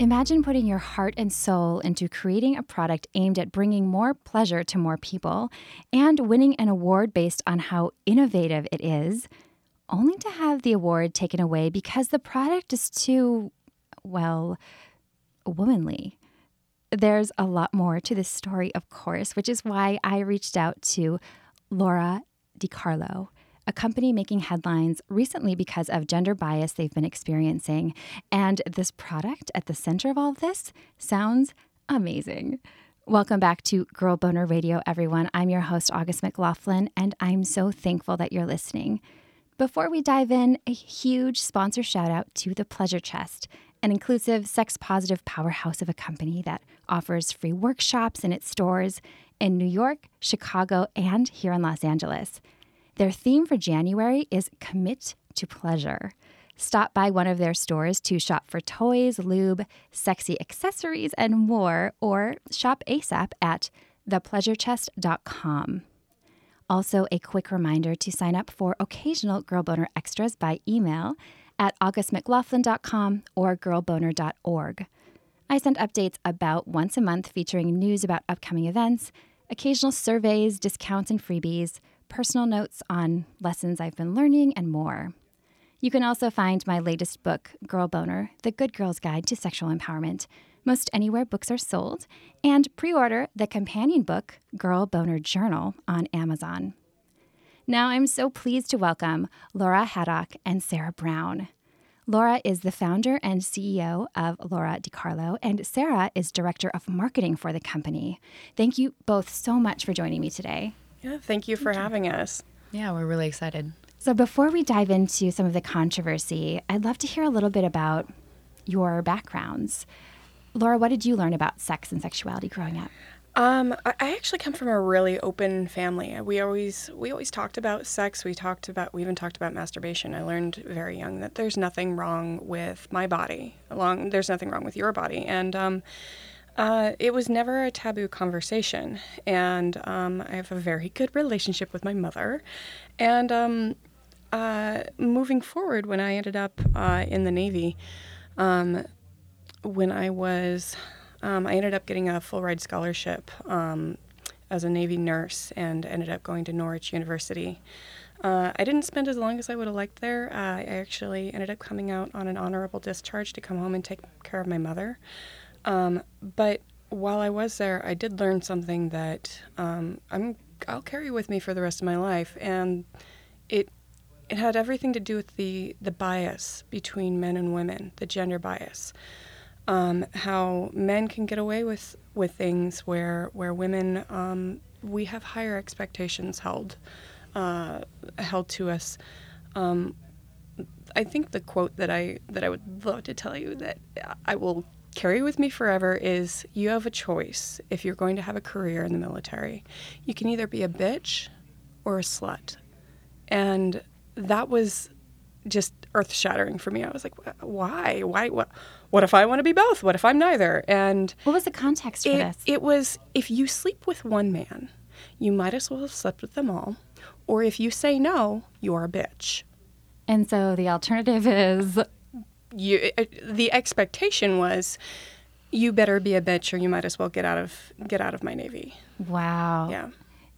Imagine putting your heart and soul into creating a product aimed at bringing more pleasure to more people and winning an award based on how innovative it is, only to have the award taken away because the product is too, well, womanly. There's a lot more to this story, of course, which is why I reached out to Lora DiCarlo a company making headlines recently because of gender bias they've been experiencing. And this product at the center of all of this sounds amazing. Welcome back to Girl Boner Radio, everyone. I'm your host, August McLaughlin, and I'm so thankful that you're listening. Before we dive in, a huge sponsor shout out to The Pleasure Chest, an inclusive, sex positive powerhouse of a company that offers free workshops in its stores in New York, Chicago, and here in Los Angeles. Their theme for January is Commit to Pleasure. Stop by one of their stores to shop for toys, lube, sexy accessories, and more, or shop ASAP at thepleasurechest.com. Also, a quick reminder to sign up for occasional Girl Boner extras by email at augustmclaughlin.com or girlboner.org. I send updates about once a month featuring news about upcoming events, occasional surveys, discounts, and freebies personal notes on lessons I've been learning, and more. You can also find my latest book, Girl Boner The Good Girl's Guide to Sexual Empowerment, most anywhere books are sold, and pre order the companion book, Girl Boner Journal, on Amazon. Now I'm so pleased to welcome Lora Haddock and Sarah Brown. Lora is the founder and CEO of Lora DiCarlo, and Sarah is director of marketing for the company. Thank you both so much for joining me today. Yeah, thank you for thank having you. us. Yeah, we're really excited. So, before we dive into some of the controversy, I'd love to hear a little bit about your backgrounds. Lora, what did you learn about sex and sexuality growing up? Um, I actually come from a really open family. We always we always talked about sex. We talked about we even talked about masturbation. I learned very young that there's nothing wrong with my body. Along there's nothing wrong with your body, and um, uh, it was never a taboo conversation, and um, I have a very good relationship with my mother. And um, uh, moving forward, when I ended up uh, in the Navy, um, when I was, um, I ended up getting a full ride scholarship um, as a Navy nurse and ended up going to Norwich University. Uh, I didn't spend as long as I would have liked there. Uh, I actually ended up coming out on an honorable discharge to come home and take care of my mother. Um, but while I was there, I did learn something that um, I'm I'll carry with me for the rest of my life, and it it had everything to do with the the bias between men and women, the gender bias. Um, how men can get away with with things where where women um, we have higher expectations held uh, held to us. Um, I think the quote that I that I would love to tell you that I will carry with me forever is you have a choice if you're going to have a career in the military. You can either be a bitch or a slut. And that was just earth shattering for me. I was like, why? Why? What? What if I want to be both? What if I'm neither? And what was the context for it, this? It was if you sleep with one man, you might as well have slept with them all. Or if you say no, you're a bitch. And so the alternative is you uh, the expectation was you better be a bitch or you might as well get out of get out of my navy. Wow. Yeah.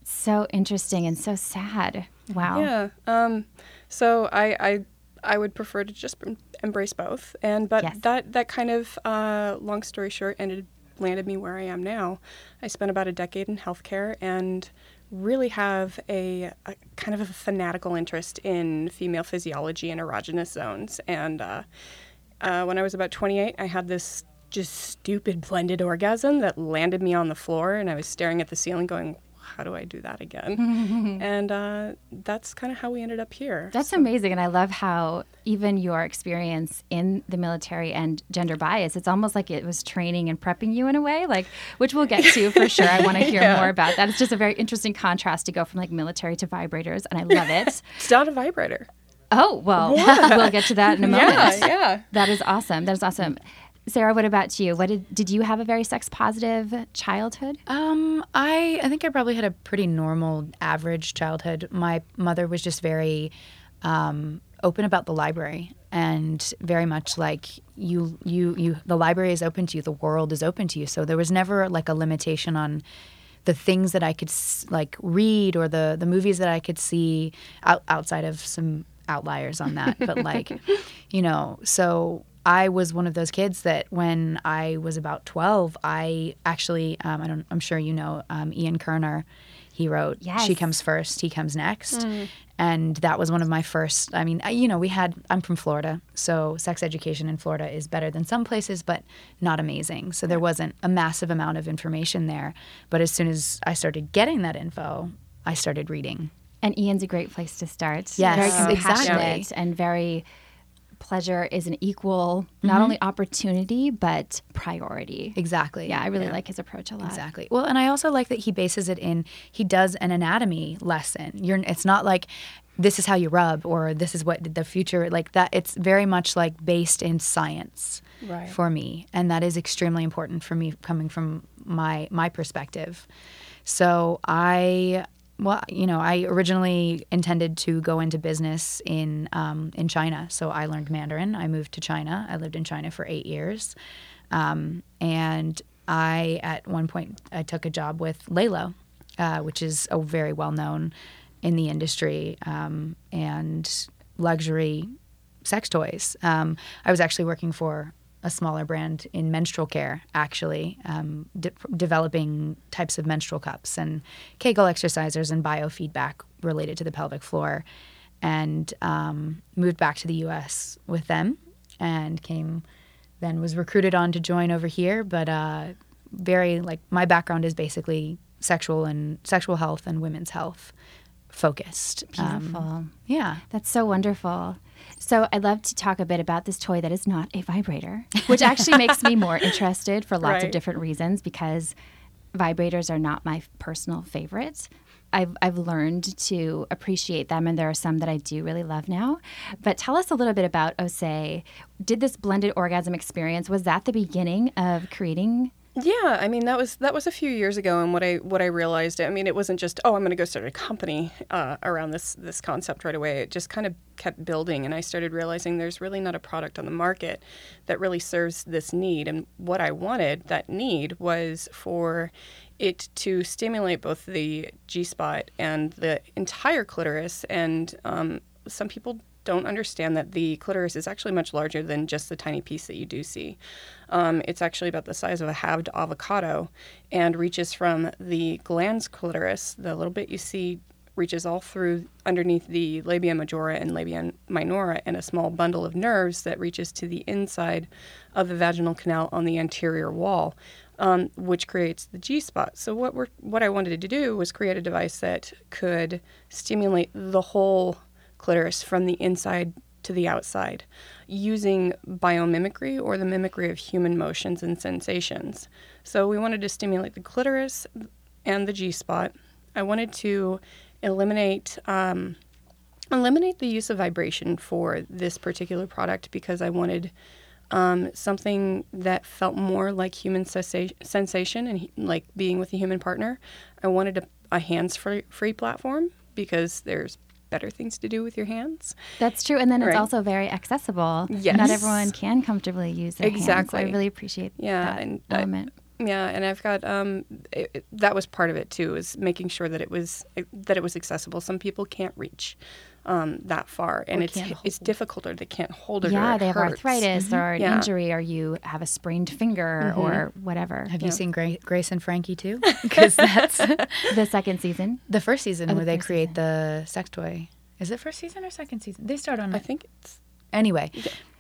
So interesting and so sad. Wow. Yeah. Um, so I, I I would prefer to just embrace both. And but yes. that that kind of uh, long story short ended landed me where I am now. I spent about a decade in healthcare and really have a, a kind of a fanatical interest in female physiology and erogenous zones. And uh, uh, when I was about 28, I had this just stupid blended orgasm that landed me on the floor, and I was staring at the ceiling going, how do I do that again? and uh, that's kind of how we ended up here. That's amazing. And I love how even your experience in the military and gender bias, it's almost like it was training and prepping you in a way, like, which we'll get to for sure. I want to hear more about that. It's just a very interesting contrast to go from like military to vibrators, and I love it. It's not a vibrator. Oh, well, we'll get to that in a moment. Yeah, yeah. That is awesome. That is awesome. Sarah, what about you? What did did you have a very sex positive childhood? Um, I I think I probably had a pretty normal, average childhood. My mother was just very um, open about the library and very much like you you you the library is open to you, the world is open to you. So there was never like a limitation on the things that I could like read or the the movies that I could see out, outside of some outliers on that, but like you know, so I was one of those kids that when I was about 12, I actually, um, I don't, I'm sure you know, um, Ian Kerner, he wrote Yes. She Comes First, He Comes Next. And that was one of my first, I mean, I, you know, we had, I'm from Florida, so sex education in Florida is better than some places, but not amazing. So there wasn't a massive amount of information there. But as soon as I started getting that info, I started reading. And Ian's a great place to start. Yes, very compassionate exactly. and very pleasure is an equal not mm-hmm. only opportunity but priority. Exactly. Yeah, I really like his approach a lot. Exactly. Well, and I also like that he bases it in. He does an anatomy lesson. You're. It's not like this is how you rub or this is what the future like that. It's very much like based in science Right. for me, and that is extremely important for me coming from my my perspective. So I. Well, you know, I originally intended to go into business in um, in China. So I learned Mandarin. I moved to China. I lived in China for eight years. Um, and I, at one point, I took a job with LELO, uh, which is a very well known in the industry um, and luxury sex toys. Um, I was actually working for a smaller brand in menstrual care, actually, um, de- developing types of menstrual cups and Kegel exercisers and biofeedback related to the pelvic floor. And um, moved back to the US with them and came then was recruited on to join over here but uh, very like my background is basically sexual and sexual health and women's health focused Um, Beautiful. yeah That's so wonderful. So I'd love to talk a bit about this toy that is not a vibrator, which actually makes me more interested for lots of different reasons because vibrators are not my personal favorite. I've, I've learned to appreciate them, and there are some that I do really love now. But tell us a little bit about Osé. Did this blended orgasm experience, was that the beginning of creating? Yeah, I mean that was that was a few years ago, and what I what I realized, I mean, it wasn't just oh, I'm going to go start a company uh, around this this concept right away. It just kind of kept building, and I started realizing there's really not a product on the market that really serves this need. And what I wanted, that need, was for it to stimulate both the G spot and the entire clitoris. And um, some people don't understand that the clitoris is actually much larger than just the tiny piece that you do see. Um, it's actually about the size of a halved avocado and reaches from the glans clitoris, the little bit you see reaches all through underneath the labia majora and labia minora and a small bundle of nerves that reaches to the inside of the vaginal canal on the anterior wall, um, which creates the G spot. So what we're what I wanted to do was create a device that could stimulate the whole clitoris from the inside to the outside using biomimicry or the mimicry of human motions and sensations. So we wanted to stimulate the clitoris and the G spot. I wanted to eliminate um, eliminate the use of vibration for this particular product because I wanted um, something that felt more like human sensa- sensation and he- like being with a human partner. I wanted a, a hands-free free platform because there's better things to do with your hands. That's true. And then it's also very accessible. Yes. Not everyone can comfortably use their hands. Exactly. I really appreciate Yeah, that and I- Yeah, and I've got um, it, it- that was part of it too, is making sure that it was that it was accessible. Some people can't reach um, that far, and Or it's can't it's difficult, or they can't hold it. or yeah, it they have hurts. arthritis or an Yeah. injury, or you have a sprained finger or whatever. have you seen Gra- grace and frankie too because that's the second season. the first season Oh, the where they first create the sex toy is it first season or second season they start on I think it's anyway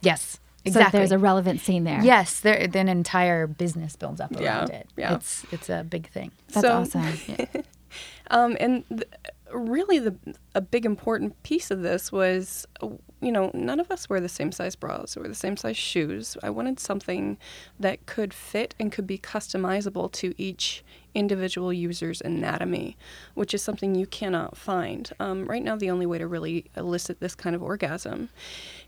yes exactly So there's a relevant scene there. yes there then an entire business builds up around Yeah, it yeah. it's it's a big thing That's so, awesome. um, and th- really, the a big important piece of this was, you know, none of us wear the same size bras or the same size shoes. I wanted something that could fit and could be customizable to each individual user's anatomy, which is something you cannot find. Um, right now, the only way to really elicit this kind of orgasm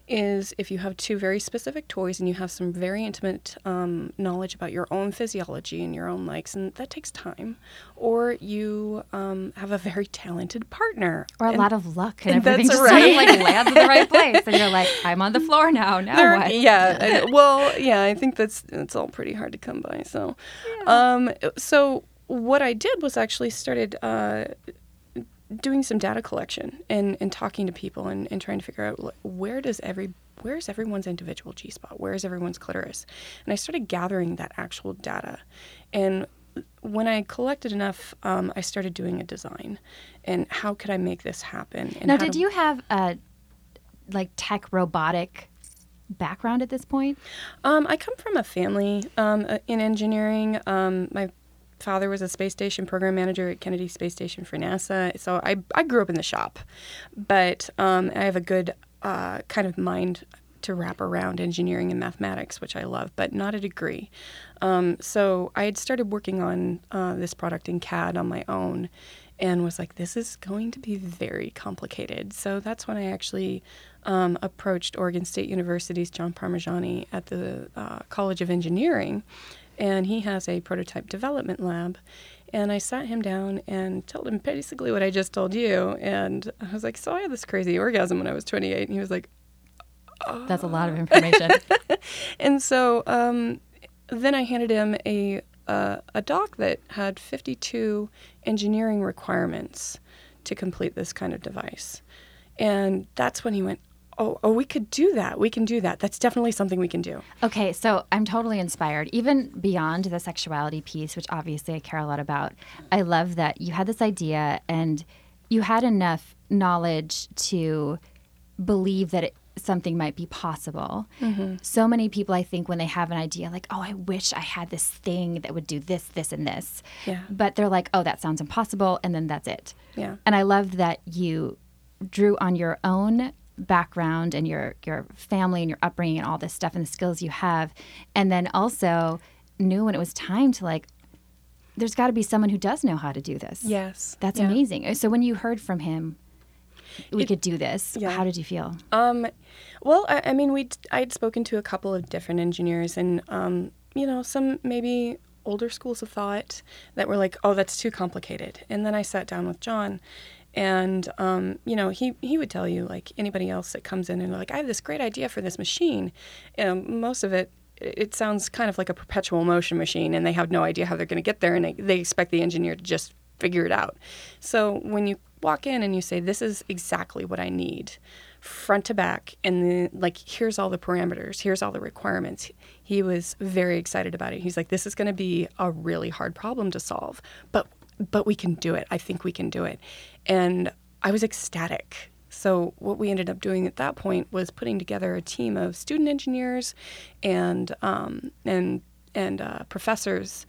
is if you have two very specific toys and you have some very intimate um, knowledge about your own physiology and your own likes, and that takes time, or you um, have a very talented partner. Or a And lot of luck and, and everything just sort of like lands in the right place. And you're like, I'm on the floor now. Now there- what? Yeah. and- well, yeah, I think that's it's all pretty hard to come by. So, um, so what I did was actually started uh, doing some data collection and, and talking to people and, and trying to figure out like, where does every where is everyone's individual G spot? Where is everyone's clitoris? And I started gathering that actual data, and when I collected enough, um, I started doing a design, and how could I make this happen? And Now, did you have a like tech robotic background at this point? Um, I come from a family um, uh, in engineering. Um, my father was a space station program manager at Kennedy Space Station for NASA, so I, I grew up in the shop. But um, I have a good uh, kind of mind to wrap around engineering and mathematics, which I love, but not a degree. Um, so I had started working on uh, this product in CAD on my own and was like, this is going to be very complicated. So that's when I actually um, approached Oregon State University's John Parmigiani at the uh, College of Engineering, and he has a prototype development lab. And I sat him down and told him basically what I just told you. And I was like, So I had this crazy orgasm when I was 28. And he was like, That's a lot of information. and so um, then I handed him a uh, a doc that had 52 engineering requirements to complete this kind of device, and that's when he went, "Oh, oh, we could do that. We can do that. That's definitely something we can do." Okay, so I'm totally inspired. Even beyond the sexuality piece, which obviously I care a lot about, I love that you had this idea and you had enough knowledge to believe that it, something might be possible. Mm-hmm. So many people, I think, when they have an idea, like, oh, I wish I had this thing that would do this, this, and this. Yeah. But they're like, oh, that sounds impossible. And then that's it. Yeah. And I love that you drew on your own background and your your family and your upbringing and all this stuff and the skills you have, and then also knew when it was time to like. There's got to be someone who does know how to do this. Yes. That's Yeah. amazing. So when you heard from him, we could do this. yeah. How did you feel? Um, well, I, I mean, we I'd spoken to a couple of different engineers, and um, you know, some maybe older schools of thought that were like, "Oh, that's too complicated." And then I sat down with John, and um, you know, he he would tell you like anybody else that comes in and like, "I have this great idea for this machine," and most of it. It sounds kind of like a perpetual motion machine, and they have no idea how they're going to get there, and they, they expect the engineer to just figure it out. So when you walk in and you say, "This is exactly what I need," front to back, and then like, here's all the parameters, here's all the requirements. He was very excited about it. He's like, "This is going to be a really hard problem to solve, but but we can do it. I think we can do it," and I was ecstatic. So what we ended up doing at that point was putting together a team of student engineers and um, and and uh, professors,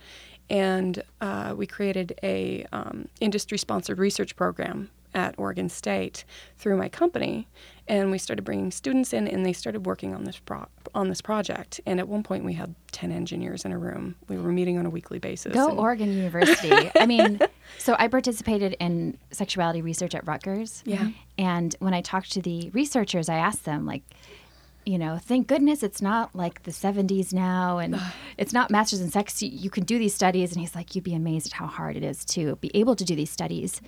and uh, we created a um, industry sponsored research program at Oregon State through my company, and we started bringing students in, and they started working on this pro- on this project. And at one point, we had ten engineers in a room. We were meeting on a weekly basis. Go and- Oregon University. I mean, so I participated in sexuality research at Rutgers. Yeah. And when I talked to the researchers, I asked them, like, you know, thank goodness it's not like the 70s now and it's not masters in sex. You, you can do these studies. And he's like, you'd be amazed at how hard it is to be able to do these studies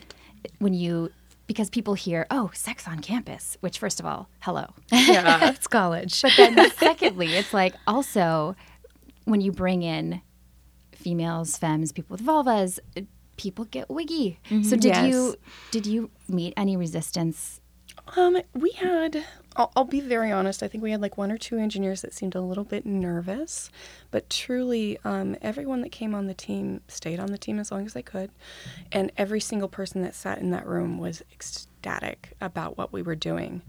when you, because people hear, oh, sex on campus, which, first of all, hello. Yeah. it's college. But then, secondly, it's like also when you bring in females, femmes, people with vulvas, uh, people get wiggy. So did Yes. you did you meet any resistance? Um, we had. I'll, I'll be very honest. I think we had like one or two engineers that seemed a little bit nervous, but truly, um, everyone that came on the team stayed on the team as long as they could, and every single person that sat in that room was ecstatic about what we were doing.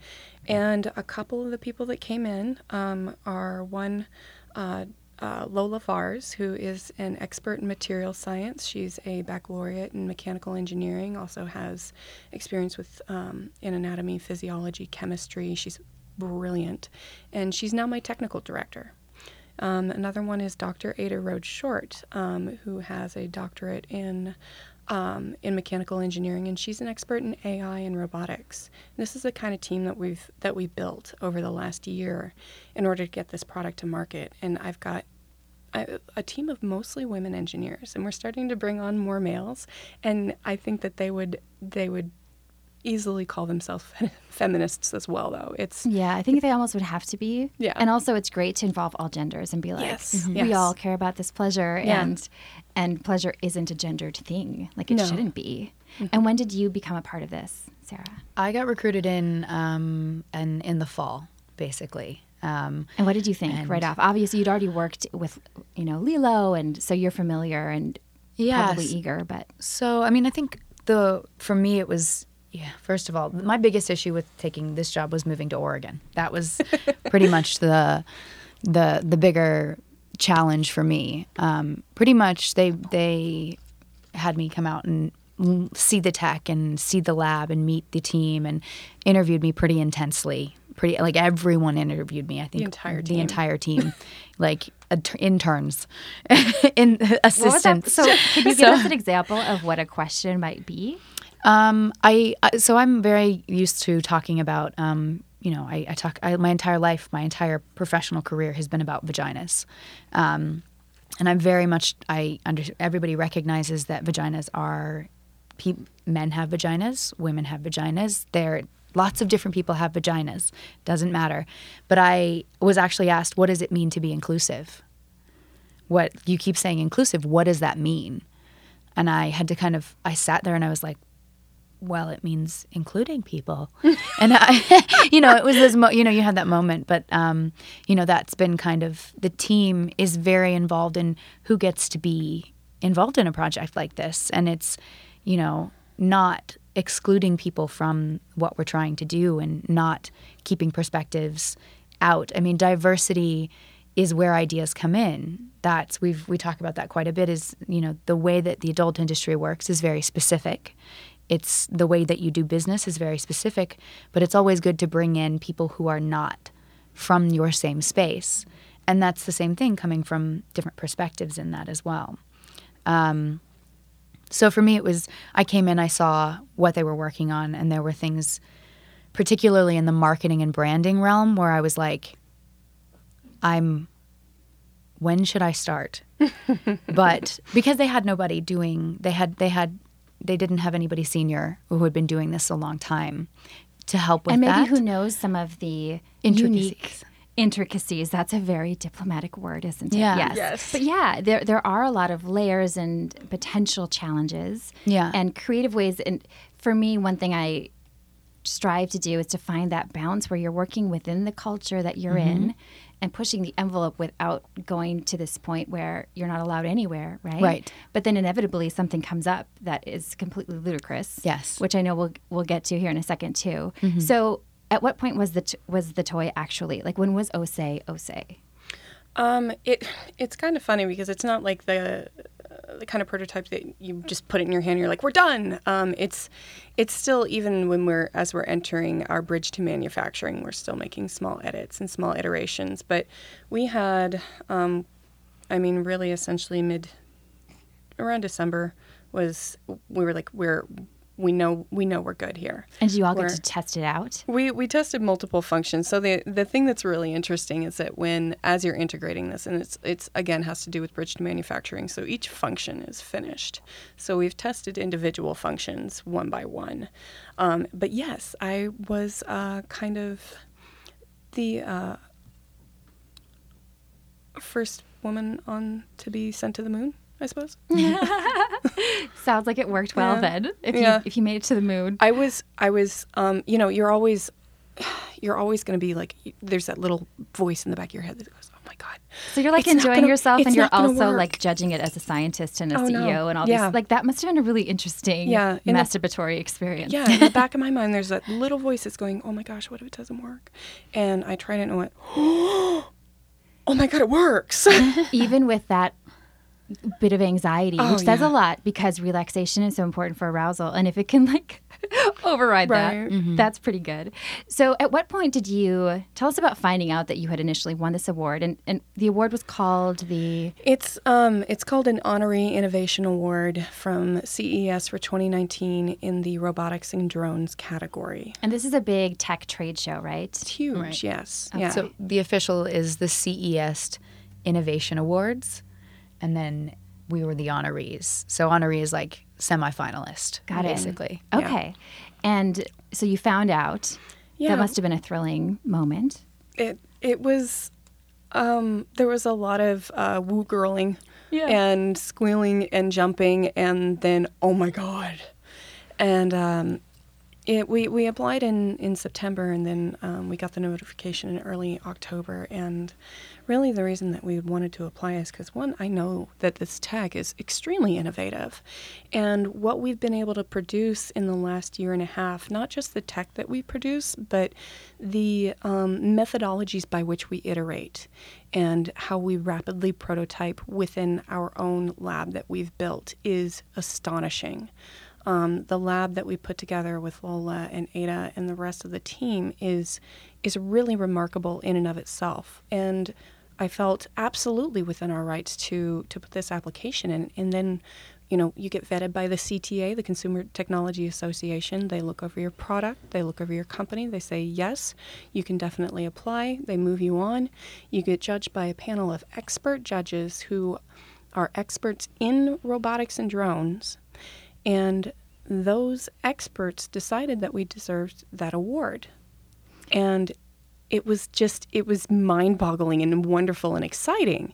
And a couple of the people that came in um, are one. Uh, uh, Lola Vars, who is an expert in material science. She's a baccalaureate in mechanical engineering, also has experience with um, in anatomy, physiology, chemistry. She's brilliant, and she's now my technical director. Um, another one is Dr. Ada Rhodes Short, um, who has a doctorate in um, in mechanical engineering, and she's an expert in AI and robotics. And this is the kind of team that we've that we built over the last year in order to get this product to market. And I've got a, a team of mostly women engineers, and we're starting to bring on more males. And I think that they would they would easily call themselves feminists as well though it's Yeah, I think they almost would have to be. Yeah. And also it's great to involve all genders and be like, Yes. we Yes. all care about this pleasure Yeah. and and pleasure isn't a gendered thing. Like it No. Mm-hmm. shouldn't be. And when did you become a part of this, Sarah? I got recruited in um, and in the fall, basically. Um, And what did you think right off? Obviously you'd already worked with, you know, LELO and so you're familiar and probably Yes. eager, but So, I mean, I think the for me it was yeah. First of all, my biggest issue with taking this job was moving to Oregon. That was pretty much the the the bigger challenge for me. Um, pretty much, they they had me come out and see the tech and see the lab and meet the team and interviewed me pretty intensely. Pretty like everyone interviewed me. I think entire the entire team, like inter- interns, in assistants. So could you give us an example of what a question might be? Um, I I- so I'm very used to talking about. Um, you know, I, I talk. I, my entire life, my entire professional career has been about vaginas, um, and I'm very much. I under everybody recognizes that vaginas are. Pe- men have vaginas, women have vaginas. There, lots of different people have vaginas. Doesn't matter. But I was actually asked, what does it mean to be inclusive? What you keep saying inclusive. What does that mean? And I had to kind of. I sat there and I was like well, it means including people. and I, you know, it was this, mo- you know, you had that moment, but, um, you know, that's been kind of, the team is very involved in who gets to be involved in a project like this. And it's, you know, not excluding people from what we're trying to do and not keeping perspectives out. I mean, diversity is where ideas come in. That's we've we talk about that quite a bit. Is you know the way that the adult industry works is very specific. It's the way that you do business is very specific, but it's always good to bring in people who are not from your same space, and that's the same thing coming from different perspectives in that as well. Um, so for me, it was I came in, I saw what they were working on, and there were things, particularly in the marketing and branding realm, where I was like, I'm when should I start? but because they had nobody doing they had they had they didn't have anybody senior who had been doing this a long time to help with and maybe that. who knows some of the Intricacies. unique intricacies. That's a very diplomatic word, isn't it? Yeah. Yes. Yes. But yeah, there there are a lot of layers and potential challenges. Yeah. And creative ways. And for me, one thing I strive to do is to find that balance where you're working within the culture that you're Mm-hmm. in and pushing the envelope without going to this point where you're not allowed anywhere, right? Right. But then inevitably something comes up that is completely ludicrous. Yes. Which I know we'll we'll get to here in a second too. Mm-hmm. So at what point was the t- was the toy actually like when was Osé Osé? Um, it it's kind of funny because it's not like the the kind of prototype that you just put it in your hand. and You're like, we're done. Um, it's it's still even when we're as we're entering our bridge to manufacturing, we're still making small edits and small iterations. But we had, um, I mean, really essentially mid around December was we were like we're we know we know we're good here. And you all get We're- to test it out? We we tested multiple functions. So the the thing that's really interesting is that when as you're integrating this, and it's it's again has to do with bridge to manufacturing. So each function is finished. So we've tested individual functions one by one. Um, but yes, I was uh, kind of the uh, first woman on to be sent to the moon. I suppose. Sounds like it worked well Yeah. then. If Yeah. you if you made it to the moon. I was, I was, um, you know, you're always, you're always going to be like, there's that little voice in the back of your head that goes, "Oh my god." So you're like enjoying gonna- yourself and you're also work. like judging it as a scientist and a Oh, no. CEO and all Yeah. these like that must have been a really interesting Yeah, in the- masturbatory experience. Yeah, in the back of my mind, there's that little voice that's going, "Oh my gosh, what if it doesn't work?" And I tried it and went, oh my god, it works. Even with that bit of anxiety, Oh, which says yeah. a lot because relaxation is so important for arousal. And if it can like override Right. that, that's pretty good. So, at what point did you tell us about finding out that you had initially won this award? And, and the award was called the It's um it's called an honorary innovation award from CES for 2019 in the robotics and drones category. and this is a big tech trade show, right? It's huge, Right. yes. Yeah. So the official is the CES Innovation Awards, and then we were the honorees. So honoree is like semifinalist, Got it. basically. Okay. And so you found out. Yeah. That must have been a thrilling moment. it it was um there was a lot of uh woo girling and squealing and jumping and then oh my god and um it, we, we applied in, in September and then um, we got the notification in early October. And really, the reason that we wanted to apply is because, one, I know that this tech is extremely innovative. And what we've been able to produce in the last year and a half, not just the tech that we produce, but the um, methodologies by which we iterate and how we rapidly prototype within our own lab that we've built is astonishing um, the lab that we put together with Lola and Ada and the rest of the team is is really remarkable in and of itself. And I felt absolutely within our rights to to put this application in. And then, you know, you get vetted by the CTA, the Consumer Technology Association. They look over your product, they look over your company, they say yes, you can definitely apply. They move you on. You get judged by a panel of expert judges who are experts in robotics and drones and those experts decided that we deserved that award. And it was just, it was mind boggling and wonderful and exciting.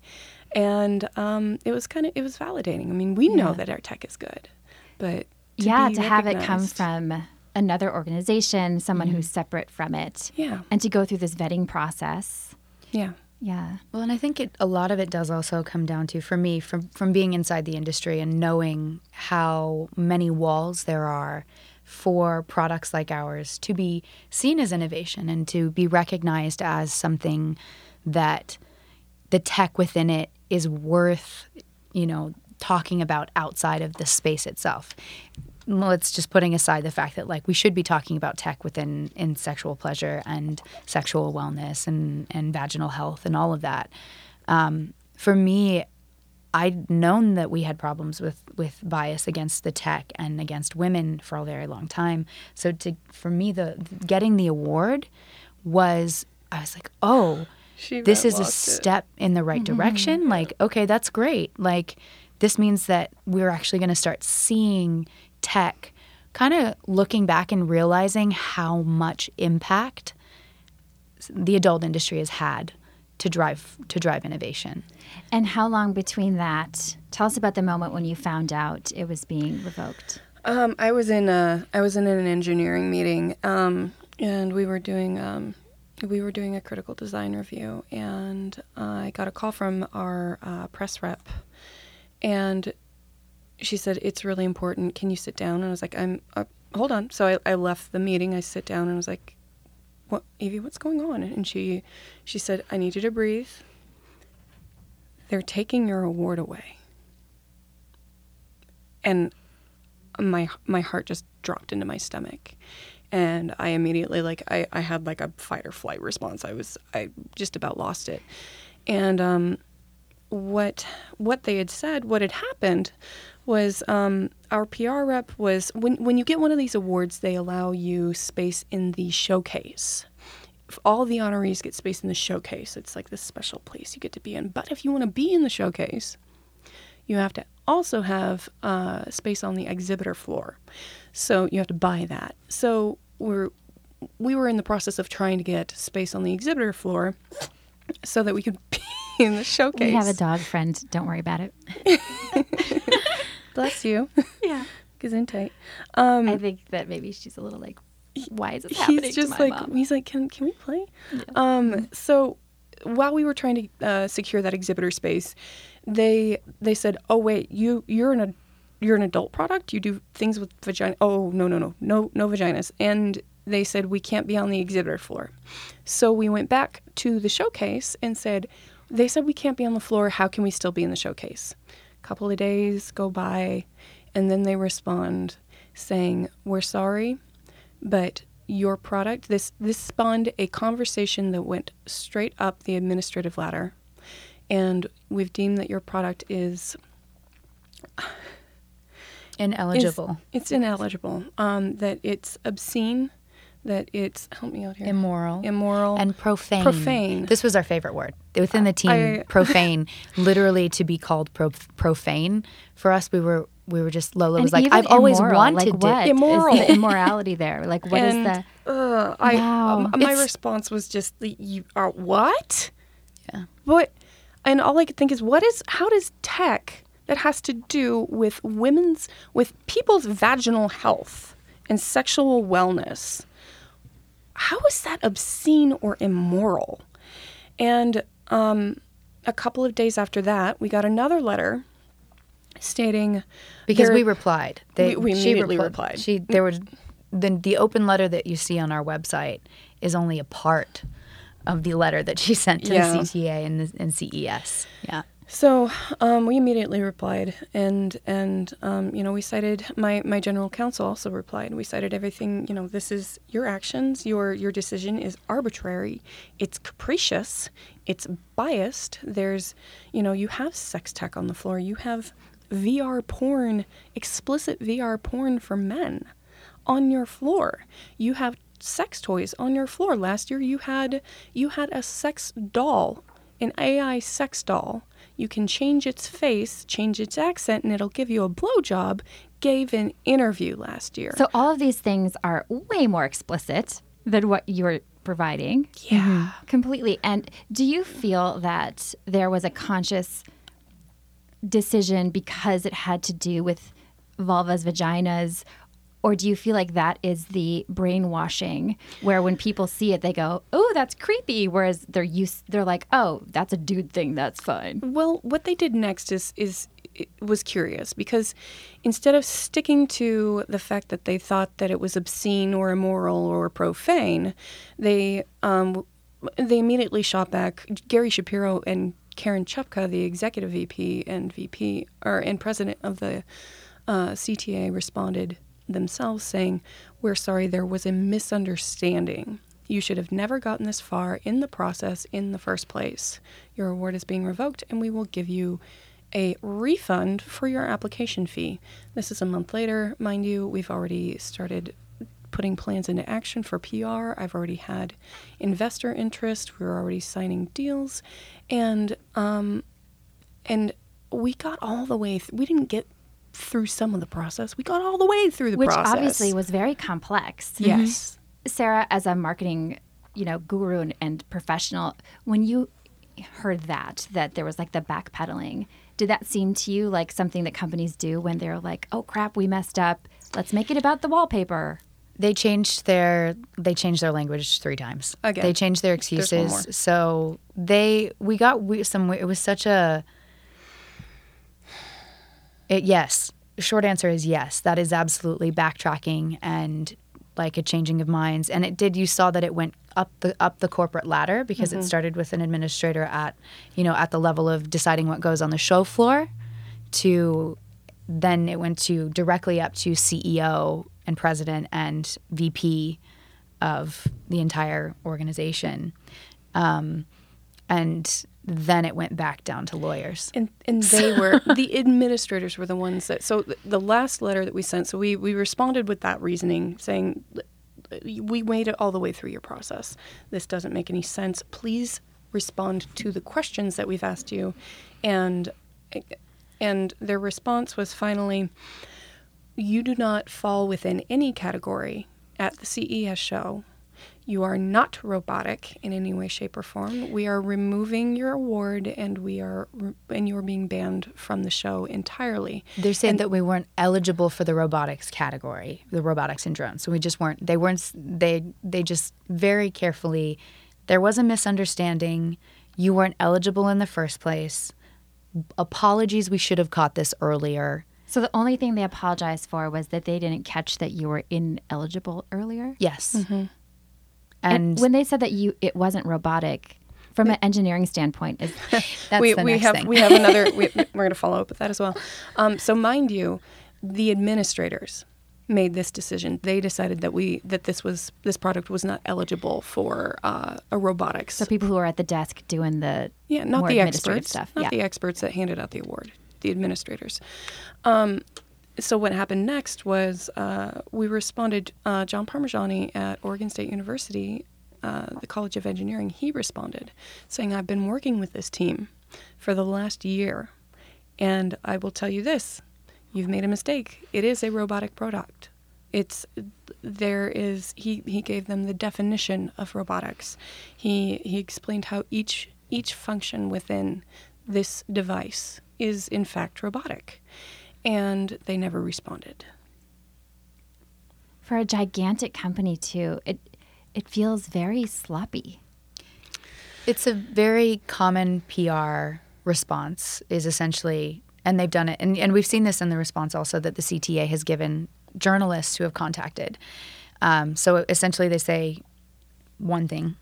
And um, it was kind of, it was validating. I mean, we know that our tech is good, but to yeah, to have it come from another organization, someone who's separate from it, Yeah. and to go through this vetting process. Yeah. Yeah. Well, and I think it, a lot of it does also come down to, for me, from from being inside the industry and knowing how many walls there are for products like ours to be seen as innovation and to be recognized as something that the tech within it is worth, you know, talking about outside of the space itself. Let's just putting aside the fact that like we should be talking about tech within in sexual pleasure and sexual wellness and and vaginal health and all of that. Um, for me, I'd known that we had problems with with bias against the tech and against women for a very long time. So to for me, the getting the award was I was like, oh, She this is a lost it. step in the right direction. Like, okay, that's great. Like, this means that we're actually going to start seeing tech kind of looking back and realizing how much impact the adult industry has had to drive to drive innovation. And how long between that? Tell us about the moment when you found out it was being revoked. Um, I was in a I was in an engineering meeting, um, and we were doing um, we were doing a critical design review, and I got a call from our uh, press rep, and she said it's really important. Can you sit down? And I was like, I'm uh, hold on. So I, I left the meeting. I sit down and I was like, what Evie, what's going on? And she she said, I need you to breathe. They're taking your award away. And my my heart just dropped into my stomach and i immediately like i, I had like a fight or flight response i was i just about lost it and um, what what they had said what had happened was um, our pr rep was when, when you get one of these awards they allow you space in the showcase if all the honorees get space in the showcase it's like this special place you get to be in but if you want to be in the showcase you have to also have uh, space on the exhibitor floor. So you have to buy that. So we're we were in the process of trying to get space on the exhibitor floor so that we could be in the showcase. We have a dog friend. Don't worry about it. Bless you. Yeah. Gesundheit. Um, I think that maybe she's a little like, why is this happening he's just to my like mom? he's like can can we play um so while we were trying to uh, secure that exhibitor space they they said oh wait you you're an ad- you're an adult product you do things with vagina oh no no no no no vaginas and they said we can't be on the exhibitor floor so we went back to the showcase and said they said we can't be on the floor. How can we still be in the showcase? Couple of days go by, and then they respond saying, "We're sorry, but your product this this spawned a conversation that went straight up the administrative ladder, and we've deemed that your product is Ineligible. is- it's ineligible. Um, that it's obscene. That it's help me out here. immoral. immoral and profane. Profane. This was our favorite word within the team. I- profane, literally to be called pro- profane. For us, we were we were just Lola And was like, I've always immoral, wanted like what it. is Immoral. the immorality there? Like what is and, the uh, I, Wow. um, my It's- response was just, you are what? Yeah. What? And all I could think is, what is, how does tech that has to do with women's, with people's vaginal health and sexual wellness, how is that obscene or immoral? And um, a couple of days after that, we got another letter stating because we replied. They, We- we she immediately replied. She there was the the open letter that you see on our website is only a part of the letter that she sent to Yeah. the CTA and, the, and CES. Yeah. So um, we immediately replied, and and um, you know we cited my my general counsel also replied. We cited everything. You know, this is your actions. Your your decision is arbitrary. It's capricious. It's biased. There's, you know, you have sex tech on the floor. You have VR porn, explicit VR porn for men, on your floor. You have sex toys on your floor. Last year you had you had a sex doll an AI sex doll. You can change its face, change its accent, and it'll give you a blowjob. Gave an interview last year. So all of these things are way more explicit than what you're providing. yeah. Mm-hmm. Completely. And do you feel that there was a conscious decision because it had to do with vulvas, vaginas, or do you feel like that is the brainwashing where when people see it they go, "Oh, that's creepy," whereas they're used they're like, "Oh, that's a dude thing, that's fine." Well, what they did next is is was curious because instead of sticking to the fact that they thought that it was obscene or immoral or profane, they um, they immediately shot back. Gary Shapiro and Karen Chupka, the executive VP and VP or and president of the uh, CTA, responded themselves saying, "We're sorry, there was a misunderstanding." You should have never gotten this far in the process in the first place. Your award is being revoked, and we will give you a refund for your application fee. This is a month later, mind you. We've already started putting plans into action for PR. I've already had investor interest. We're already signing deals, and um, and we got all the way. Th- we didn't get through some of the process. We got all the way through the Which process. Which obviously was very complex. yes. Mm-hmm. Sarah, as a marketing, you know, guru and, and professional, when you heard that, that there was like the backpedaling, did that seem to you like something that companies do when they're like, oh crap, we messed up. Let's make it about the wallpaper. They changed their they changed their language three times. Again. They changed their excuses. So they we got we, some. It was such a. It, yes. Short answer is yes. That is absolutely backtracking and like a changing of minds. And it did. You saw that it went up the up the corporate ladder because it started with an administrator at you know at the level of deciding what goes on the show floor to then it went to directly up to CEO and president and VP of the entire organization. Um, and then it went back down to lawyers. And and they were the administrators were the ones that so the last letter that we sent so we we responded with that reasoning saying we made it all the way through your process. This doesn't make any sense. Please respond to the questions that we've asked you and and their response was finally you do not fall within any category at the CES show. You are not robotic in any way, shape, or form. We are removing your award, and we are and you are being banned from the show entirely. They're saying that we weren't eligible for the robotics category, the robotics and drones. So we just weren't. They weren't. They they just very carefully. There was a misunderstanding. You weren't eligible in the first place. Apologies. We should have caught this earlier. So the only thing they apologized for was that they didn't catch that you were ineligible earlier. Yes. Mm-hmm. And, when they said that you it wasn't robotic, from an engineering standpoint is That's we, the we next have thing. we have another. We, we're going to follow up with that as well. Um, so mind you, the administrators made this decision. They decided that we that this was this product was not eligible for uh, a robotics. so people who are at the desk doing the yeah, not the administrative experts, stuff. not yeah. the experts that handed out the award, the administrators. Um, so what happened next was uh, we responded. Uh, John Parmigiani at Oregon State University, uh, the College of Engineering, he responded saying, "I've been working with this team for the last year, and I will tell you this: you've made a mistake. It is a robotic product. It's there is he he gave them the definition of robotics. He he explained how each each function within this device is in fact robotic, and they never responded. For a gigantic company too, it it feels very sloppy. It's a very common PR response, is essentially, and they've done it, and, and we've seen this in the response also that the CTA has given journalists who have contacted. Um, so essentially, they say one thing,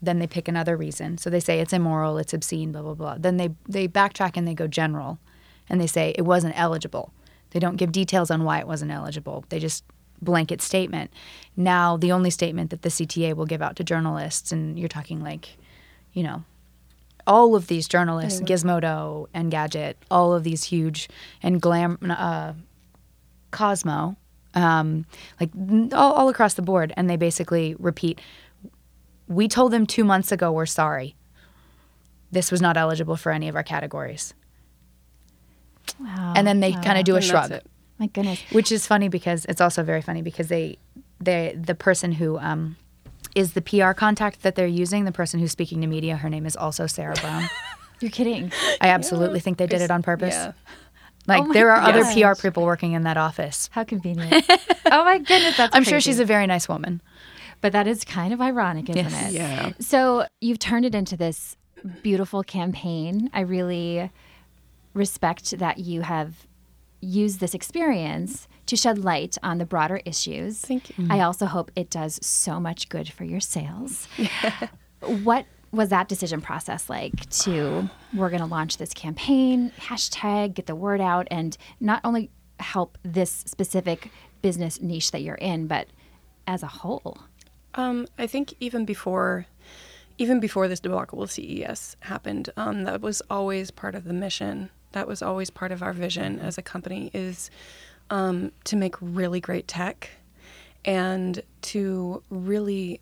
then they pick another reason. So they say it's immoral, it's obscene, blah blah blah. Then they they backtrack and they go general, and they say it wasn't eligible. They don't give details on why it wasn't eligible. They just blanket statement. Now the only statement that the CTA will give out to journalists, and you're talking like, you know, all of these journalists, Gizmodo Engadget, all of these huge and glam, uh, Cosmo, um, like all, all across the board, and they basically repeat. We told them two months ago we're sorry. This was not eligible for any of our categories, Wow. and then they kind of do a And that's shrug it. my goodness. which is funny because it's also very funny because they they the person who um is the PR contact that they're using, the person who's speaking to media, her name is also Sarah Brown. You're kidding. I absolutely think they did it on purpose. Yeah. Like Oh there are other. PR people working in that office. How convenient. oh my goodness, that's I'm sure she's a very nice woman. But that is kind of ironic, isn't Yes. it? Yeah. So you've turned it into this beautiful campaign. I really respect that you have used this experience to shed light on the broader issues. Thank you. I also hope it does so much good for your sales. what was that decision process like to we're going to launch this campaign, hashtag, get the word out, and not only help this specific business niche that you're in, but as a whole? Um, I think even before, even before this debacle with CES happened, um, that was always part of the mission. That was always part of our vision as a company is um, to make really great tech and to really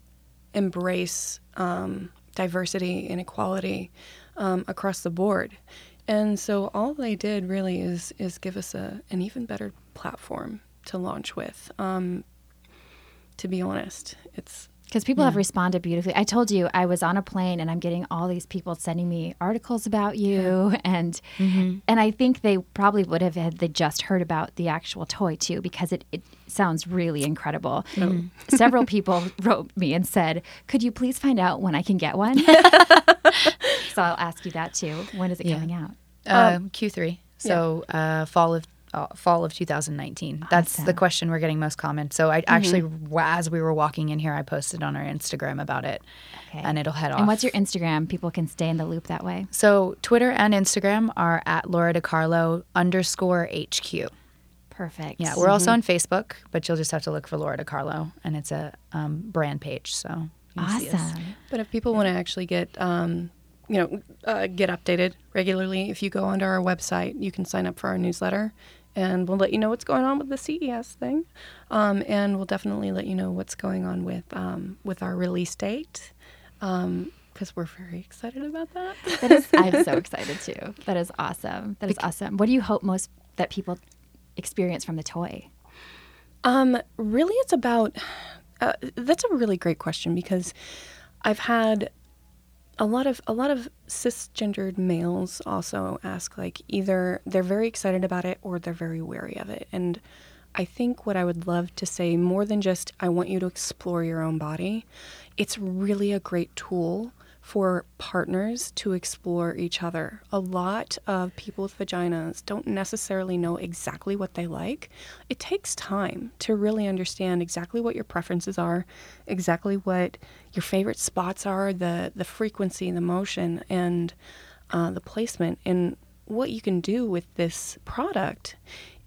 embrace um, diversity and equality um, across the board. And so all they did really is is give us a an even better platform to launch with. Um, to be honest, it's Because people have responded beautifully. I told you I was on a plane and I'm getting all these people sending me articles about you, and and I think they probably would have had they just heard about the actual toy too, because it, it sounds really incredible. Several people wrote me and said, "Could you please find out when I can get one?" so I'll ask you that too. When is it Yeah. coming out? Um, Q3. So uh, fall of uh, fall of 2019. That's the question we're getting most common. So I actually, as we were walking in here, I posted on our Instagram about it, Okay. and it'll head off. And what's your Instagram? People can stay in the loop that way. So Twitter and Instagram are at Lora DiCarlo underscore HQ. Perfect. Yeah, we're also on Facebook, but you'll just have to look for Lora DiCarlo, and it's a um, brand page. So you'll see us. awesome. But if people want to actually get, um, you know, uh, get updated regularly, if you go onto our website, you can sign up for our newsletter, and we'll let you know what's going on with the CES thing, um, and we'll definitely let you know what's going on with um, with our release date, because we're very excited about that. That is, I'm so excited too. That is awesome. That is awesome. What do you hope most that people experience from the toy? Um, really, it's about. Uh, that's a really great question because I've had a lot of a lot of cisgendered males also ask like either they're very excited about it or they're very wary of it, and I think what I would love to say more than just I want you to explore your own body, it's really a great tool for partners to explore each other. A lot of people with vaginas don't necessarily know exactly what they like. It takes time to really understand exactly what your preferences are, exactly what your favorite spots are, the the frequency, the motion, and uh, the placement. And what you can do with this product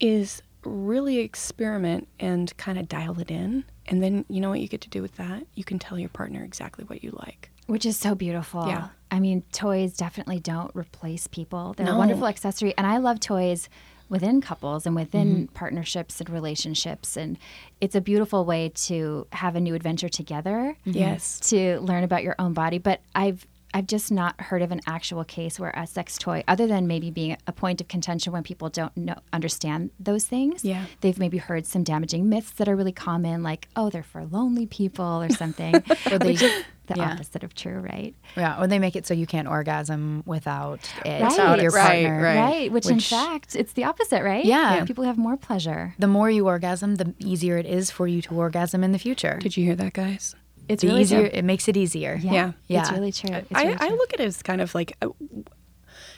is really experiment and kind of dial it in. And then you know what you get to do with that? You can tell your partner exactly what you like. Which is so beautiful. Yeah. I mean, toys definitely don't replace people. They're a wonderful accessory. And I love toys within couples and within Mm-hmm. partnerships and relationships. And it's a beautiful way to have a new adventure together. Yes. To learn about your own body. But I've I've just not heard of an actual case where a sex toy, other than maybe being a point of contention when people don't know understand those things. Yeah. They've maybe heard some damaging myths that are really common, like, oh, they're for lonely people or something. Or they- is the yeah. opposite of true, right? Yeah, or they make it so you can't orgasm without it, Right. without your Right, partner. right. Right, which, in fact, it's the opposite, right? Yeah. Yeah. People have more pleasure. The more you orgasm, the easier it is for you to orgasm in the future. Did you hear that, guys? It's really easier. true. it makes it easier. Yeah, Yeah. It's really true. It's I, really I look at it as kind of like uh,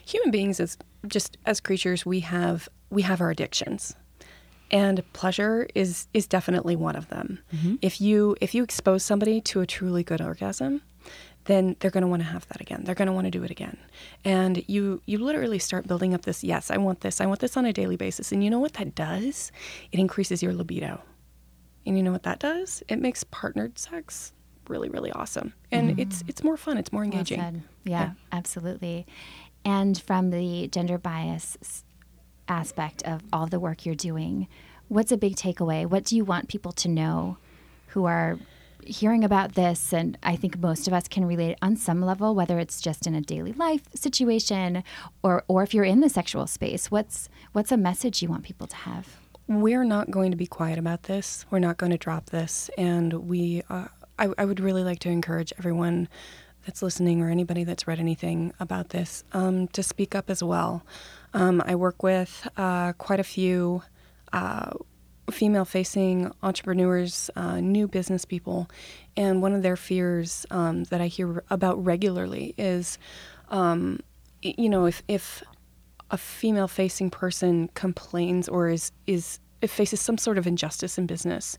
human beings as just as creatures we have we have our addictions. And pleasure is is definitely one of them. If you if you expose somebody to a truly good orgasm then they're going to want to have that again. They're going to want to do it again. And you you literally start building up this yes i want this. I want this on a daily basis. And you know what that does? It increases your libido. And you know what that does? It makes partnered sex really really awesome and it's it's more fun it's more engaging said. Yeah, absolutely. And from the gender bias aspect of all the work you're doing, what's a big takeaway? What do you want people to know who are hearing about this? And I think most of us can relate on some level, whether it's just in a daily life situation or, or if you're in the sexual space. What's what's a message you want people to have? we're not going to be quiet about this. We're not going to drop this. And we, uh, I, I would really like to encourage everyone that's listening or anybody that's read anything about this um, to speak up as well. Um, I work with uh, quite a few uh, female facing entrepreneurs, uh, new business people, and one of their fears um, that I hear about regularly is, um, you know, if, if a female facing person complains or is is faces some sort of injustice in business,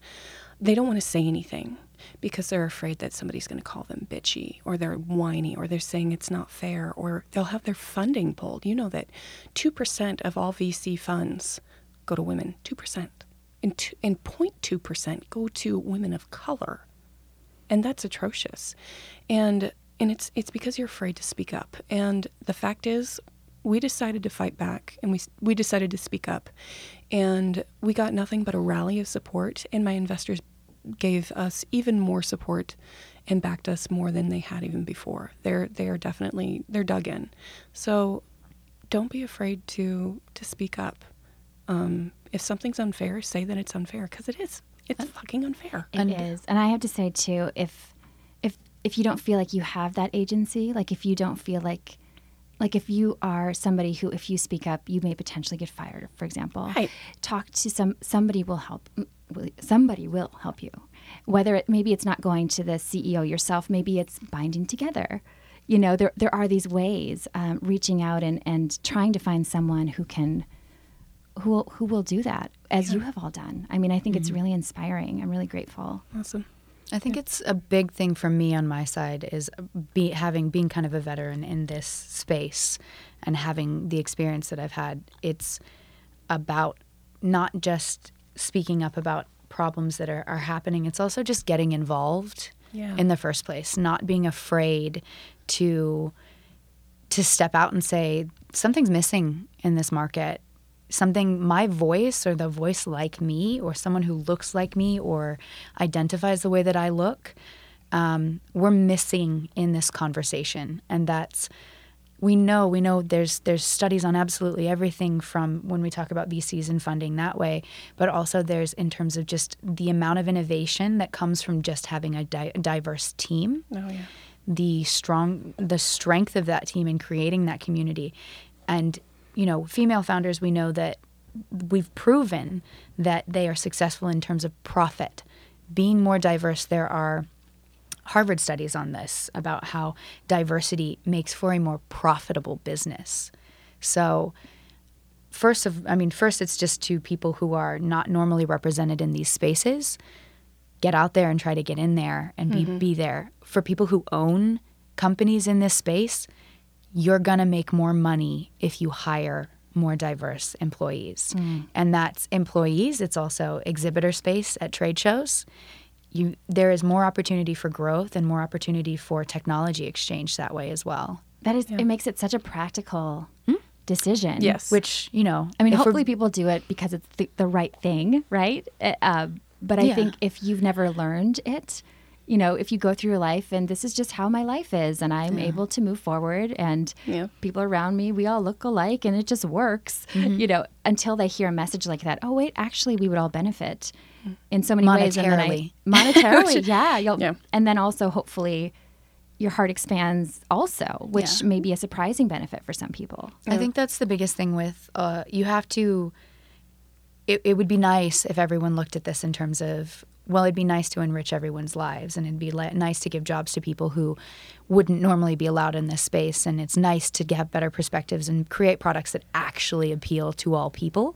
they don't want to say anything because they're afraid that somebody's going to call them bitchy or they're whiny or they're saying it's not fair or they'll have their funding pulled. You know that 2% of all VC funds go to women, 2%. And, two, and 0.2% go to women of color. And that's atrocious. And and it's it's because you're afraid to speak up. And the fact is we decided to fight back and we we decided to speak up. And we got nothing but a rally of support. And my investors gave us even more support and backed us more than they had even before. They're they are definitely they're dug in. So don't be afraid to to speak up. Um, if something's unfair say that it's unfair because it is. It's fucking unfair. It is, and I have to say too, if if if you don't feel like you have that agency, like if you don't feel like like if you are somebody who if you speak up you may potentially get fired for example. Right. talk to some somebody will help. will- somebody will help you. Whether it maybe it's not going to the ceo yourself maybe it's binding together. You know there, there are these ways um, reaching out and, and trying to find someone who can who will, who will do that as you have all done. I mean i think it's really inspiring. I'm really grateful. Awesome. I think it's a big thing for me on my side is be having being kind of a veteran in this space and having the experience that I've had. It's about not just speaking up about problems that are, are happening. It's also just getting involved Yeah. in the first place, not being afraid to to step out and say something's missing in this market something my voice or the voice like me or someone who looks like me or identifies the way that i look um, we're missing in this conversation and that's we know we know there's there's studies on absolutely everything from when we talk about VCs and funding that way, but also there's in terms of just the amount of innovation that comes from just having a di- diverse team. Oh yeah. The strong the strength of that team in creating that community. And you know female founders we know that we've proven that they are successful in terms of profit. Being more diverse there are Harvard studies on this about how diversity makes for a more profitable business. So, first of I mean, first it's just to people who are not normally represented in these spaces. Get out there and try to get in there and be mm-hmm. be there. For people who own companies in this space, you're going to make more money if you hire more diverse employees. Mm. And that's employees, it's also exhibitor space at trade shows. You there is more opportunity for growth and more opportunity for technology exchange that way as well. That is, it makes it such a practical decision. Yes. Which, you know, I mean, hopefully people do it because it's the, the right thing, right? Uh, Uh, but I Yeah. think if you've never learned it, you know, if you go through your life and this is just how my life is, and I'm able to move forward, and Yeah. people around me, we all look alike, and it just works, Mm-hmm. you know, until they hear a message like that. Oh, wait, actually, we would all benefit in so many ways. I- Monetarily. monetarily, yeah, Yeah. and then also hopefully. Your heart expands also, which Yeah. may be a surprising benefit for some people. I think that's the biggest thing with uh, you have to. It, it would be nice if everyone looked at this in terms of well, it'd be nice to enrich everyone's lives, and it'd be li- nice to give jobs to people who wouldn't normally be allowed in this space, and it's nice to have better perspectives and create products that actually appeal to all people.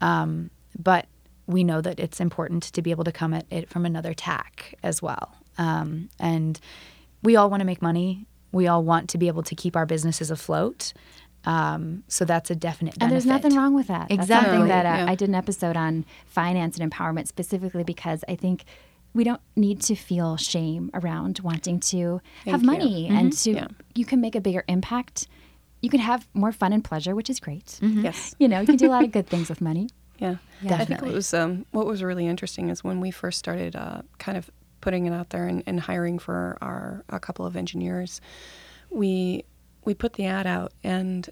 Um, but we know that it's important to be able to come at it from another tack as well. Um, and we all want to make money. We all want to be able to keep our businesses afloat. Um, so that's a definite benefit. And there's nothing wrong with that. That's something Exactly. that uh, Yeah. I did an episode on finance and empowerment specifically because I think we don't need to feel shame around wanting to have you. money and to Yeah. you can make a bigger impact. You can have more fun and pleasure, which is great. Yes. You know, you can do a lot of good things with money. Yeah, Yeah. I think Definitely. it was um, what was really interesting is when we first started uh, kind of putting it out there and, and hiring for our a couple of engineers. We we put the ad out and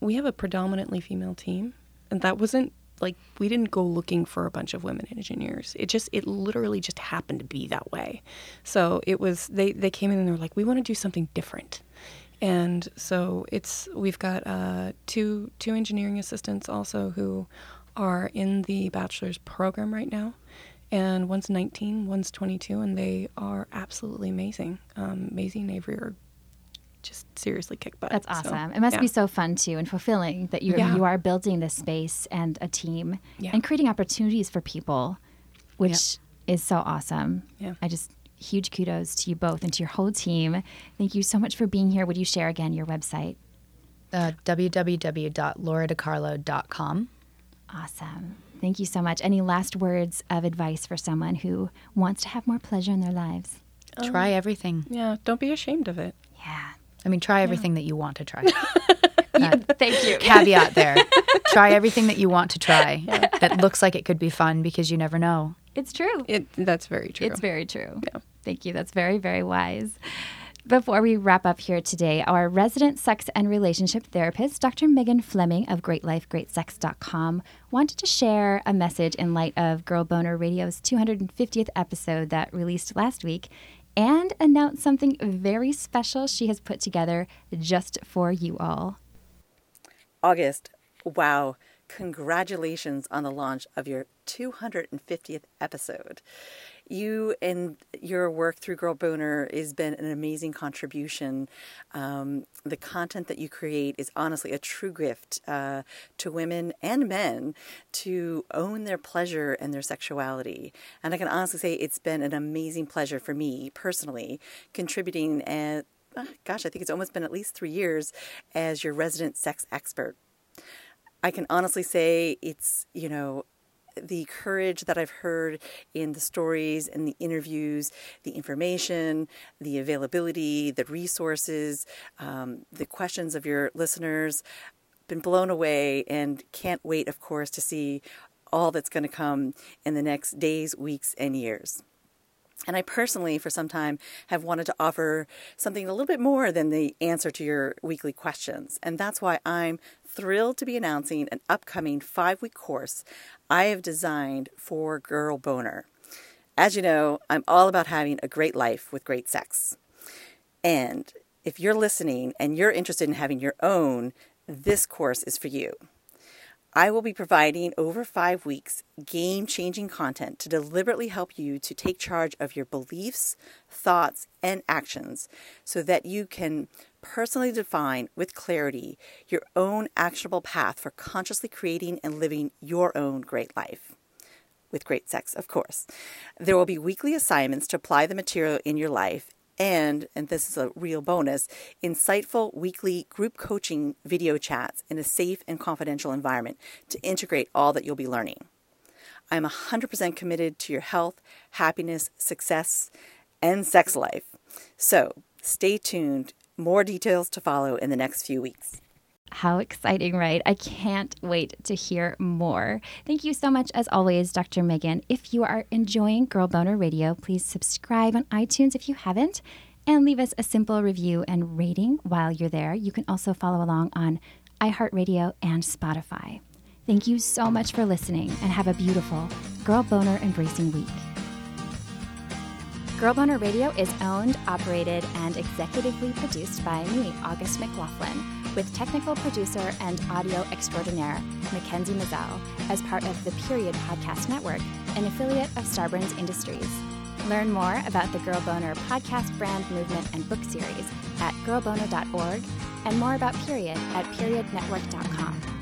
we have a predominantly female team, and that wasn't like we didn't go looking for a bunch of women engineers. It just it literally just happened to be that way. So it was they they came in and they were like, we want to do something different. And so it's we've got uh, two two engineering assistants also who are in the bachelor's program right now, and one's 19, one's 22, and they are absolutely amazing. Um, Maisie and Avery are just seriously kick butt. That's So, awesome. it must yeah. be so fun too and fulfilling that you Yeah. you are building this space and a team Yeah. and creating opportunities for people, which is so awesome. Yeah. I just huge kudos to you both and to your whole team. Thank you so much for being here. Would you share again your website? uh, www.loradicarlo.com. Awesome. Thank you so much. Any last words of advice for someone who wants to have more pleasure in their lives? Try um, everything. Yeah, don't be ashamed of it. Yeah. I mean, try everything that you want to try. Thank you. Caveat there. try everything that you want to try that looks like it could be fun because you never know. It's true. It that's very true. It's very true. Yeah. Thank you. That's very, very wise. Before we wrap up here today, our resident sex and relationship therapist, Dr. Megan Fleming of GreatLifeGreatSex.com, wanted to share a message in light of Girl Boner Radio's 250th episode that released last week and announce something very special she has put together just for you all. August, wow. Congratulations on the launch of your 250th episode. You and your work through Girl Boner has been an amazing contribution. Um, the content that you create is honestly a true gift uh, to women and men to own their pleasure and their sexuality. And I can honestly say it's been an amazing pleasure for me personally, contributing at uh, gosh, I think it's almost been at least three years as your resident sex expert. I can honestly say it's, you know, the courage that I've heard in the stories and the interviews, the information, the availability, the resources, um, the questions of your listeners, been blown away and can't wait, of course, to see all that's going to come in the next days, weeks, and years. And I personally, for some time, have wanted to offer something a little bit more than the answer to your weekly questions. And that's why I'm thrilled to be announcing an upcoming five week course I have designed for Girl Boner. As you know, I'm all about having a great life with great sex. And if you're listening and you're interested in having your own, this course is for you. I will be providing over five weeks game changing content to deliberately help you to take charge of your beliefs, thoughts, and actions so that you can personally define with clarity your own actionable path for consciously creating and living your own great life. With great sex, of course. There will be weekly assignments to apply the material in your life and, and this is a real bonus, insightful weekly group coaching video chats in a safe and confidential environment to integrate all that you'll be learning. I'm 100% committed to your health, happiness, success, and sex life. So stay tuned. More details to follow in the next few weeks. How exciting, right? I can't wait to hear more. Thank you so much, as always, Dr. Megan. If you are enjoying Girl Boner Radio, please subscribe on iTunes if you haven't and leave us a simple review and rating while you're there. You can also follow along on iHeartRadio and Spotify. Thank you so much for listening and have a beautiful Girl Boner Embracing Week. Girl Boner Radio is owned, operated, and executively produced by me, August McLaughlin with technical producer and audio extraordinaire Mackenzie Mazel as part of the Period Podcast Network, an affiliate of Starburns Industries. Learn more about the Girl Boner podcast brand movement and book series at girlboner.org and more about Period at periodnetwork.com.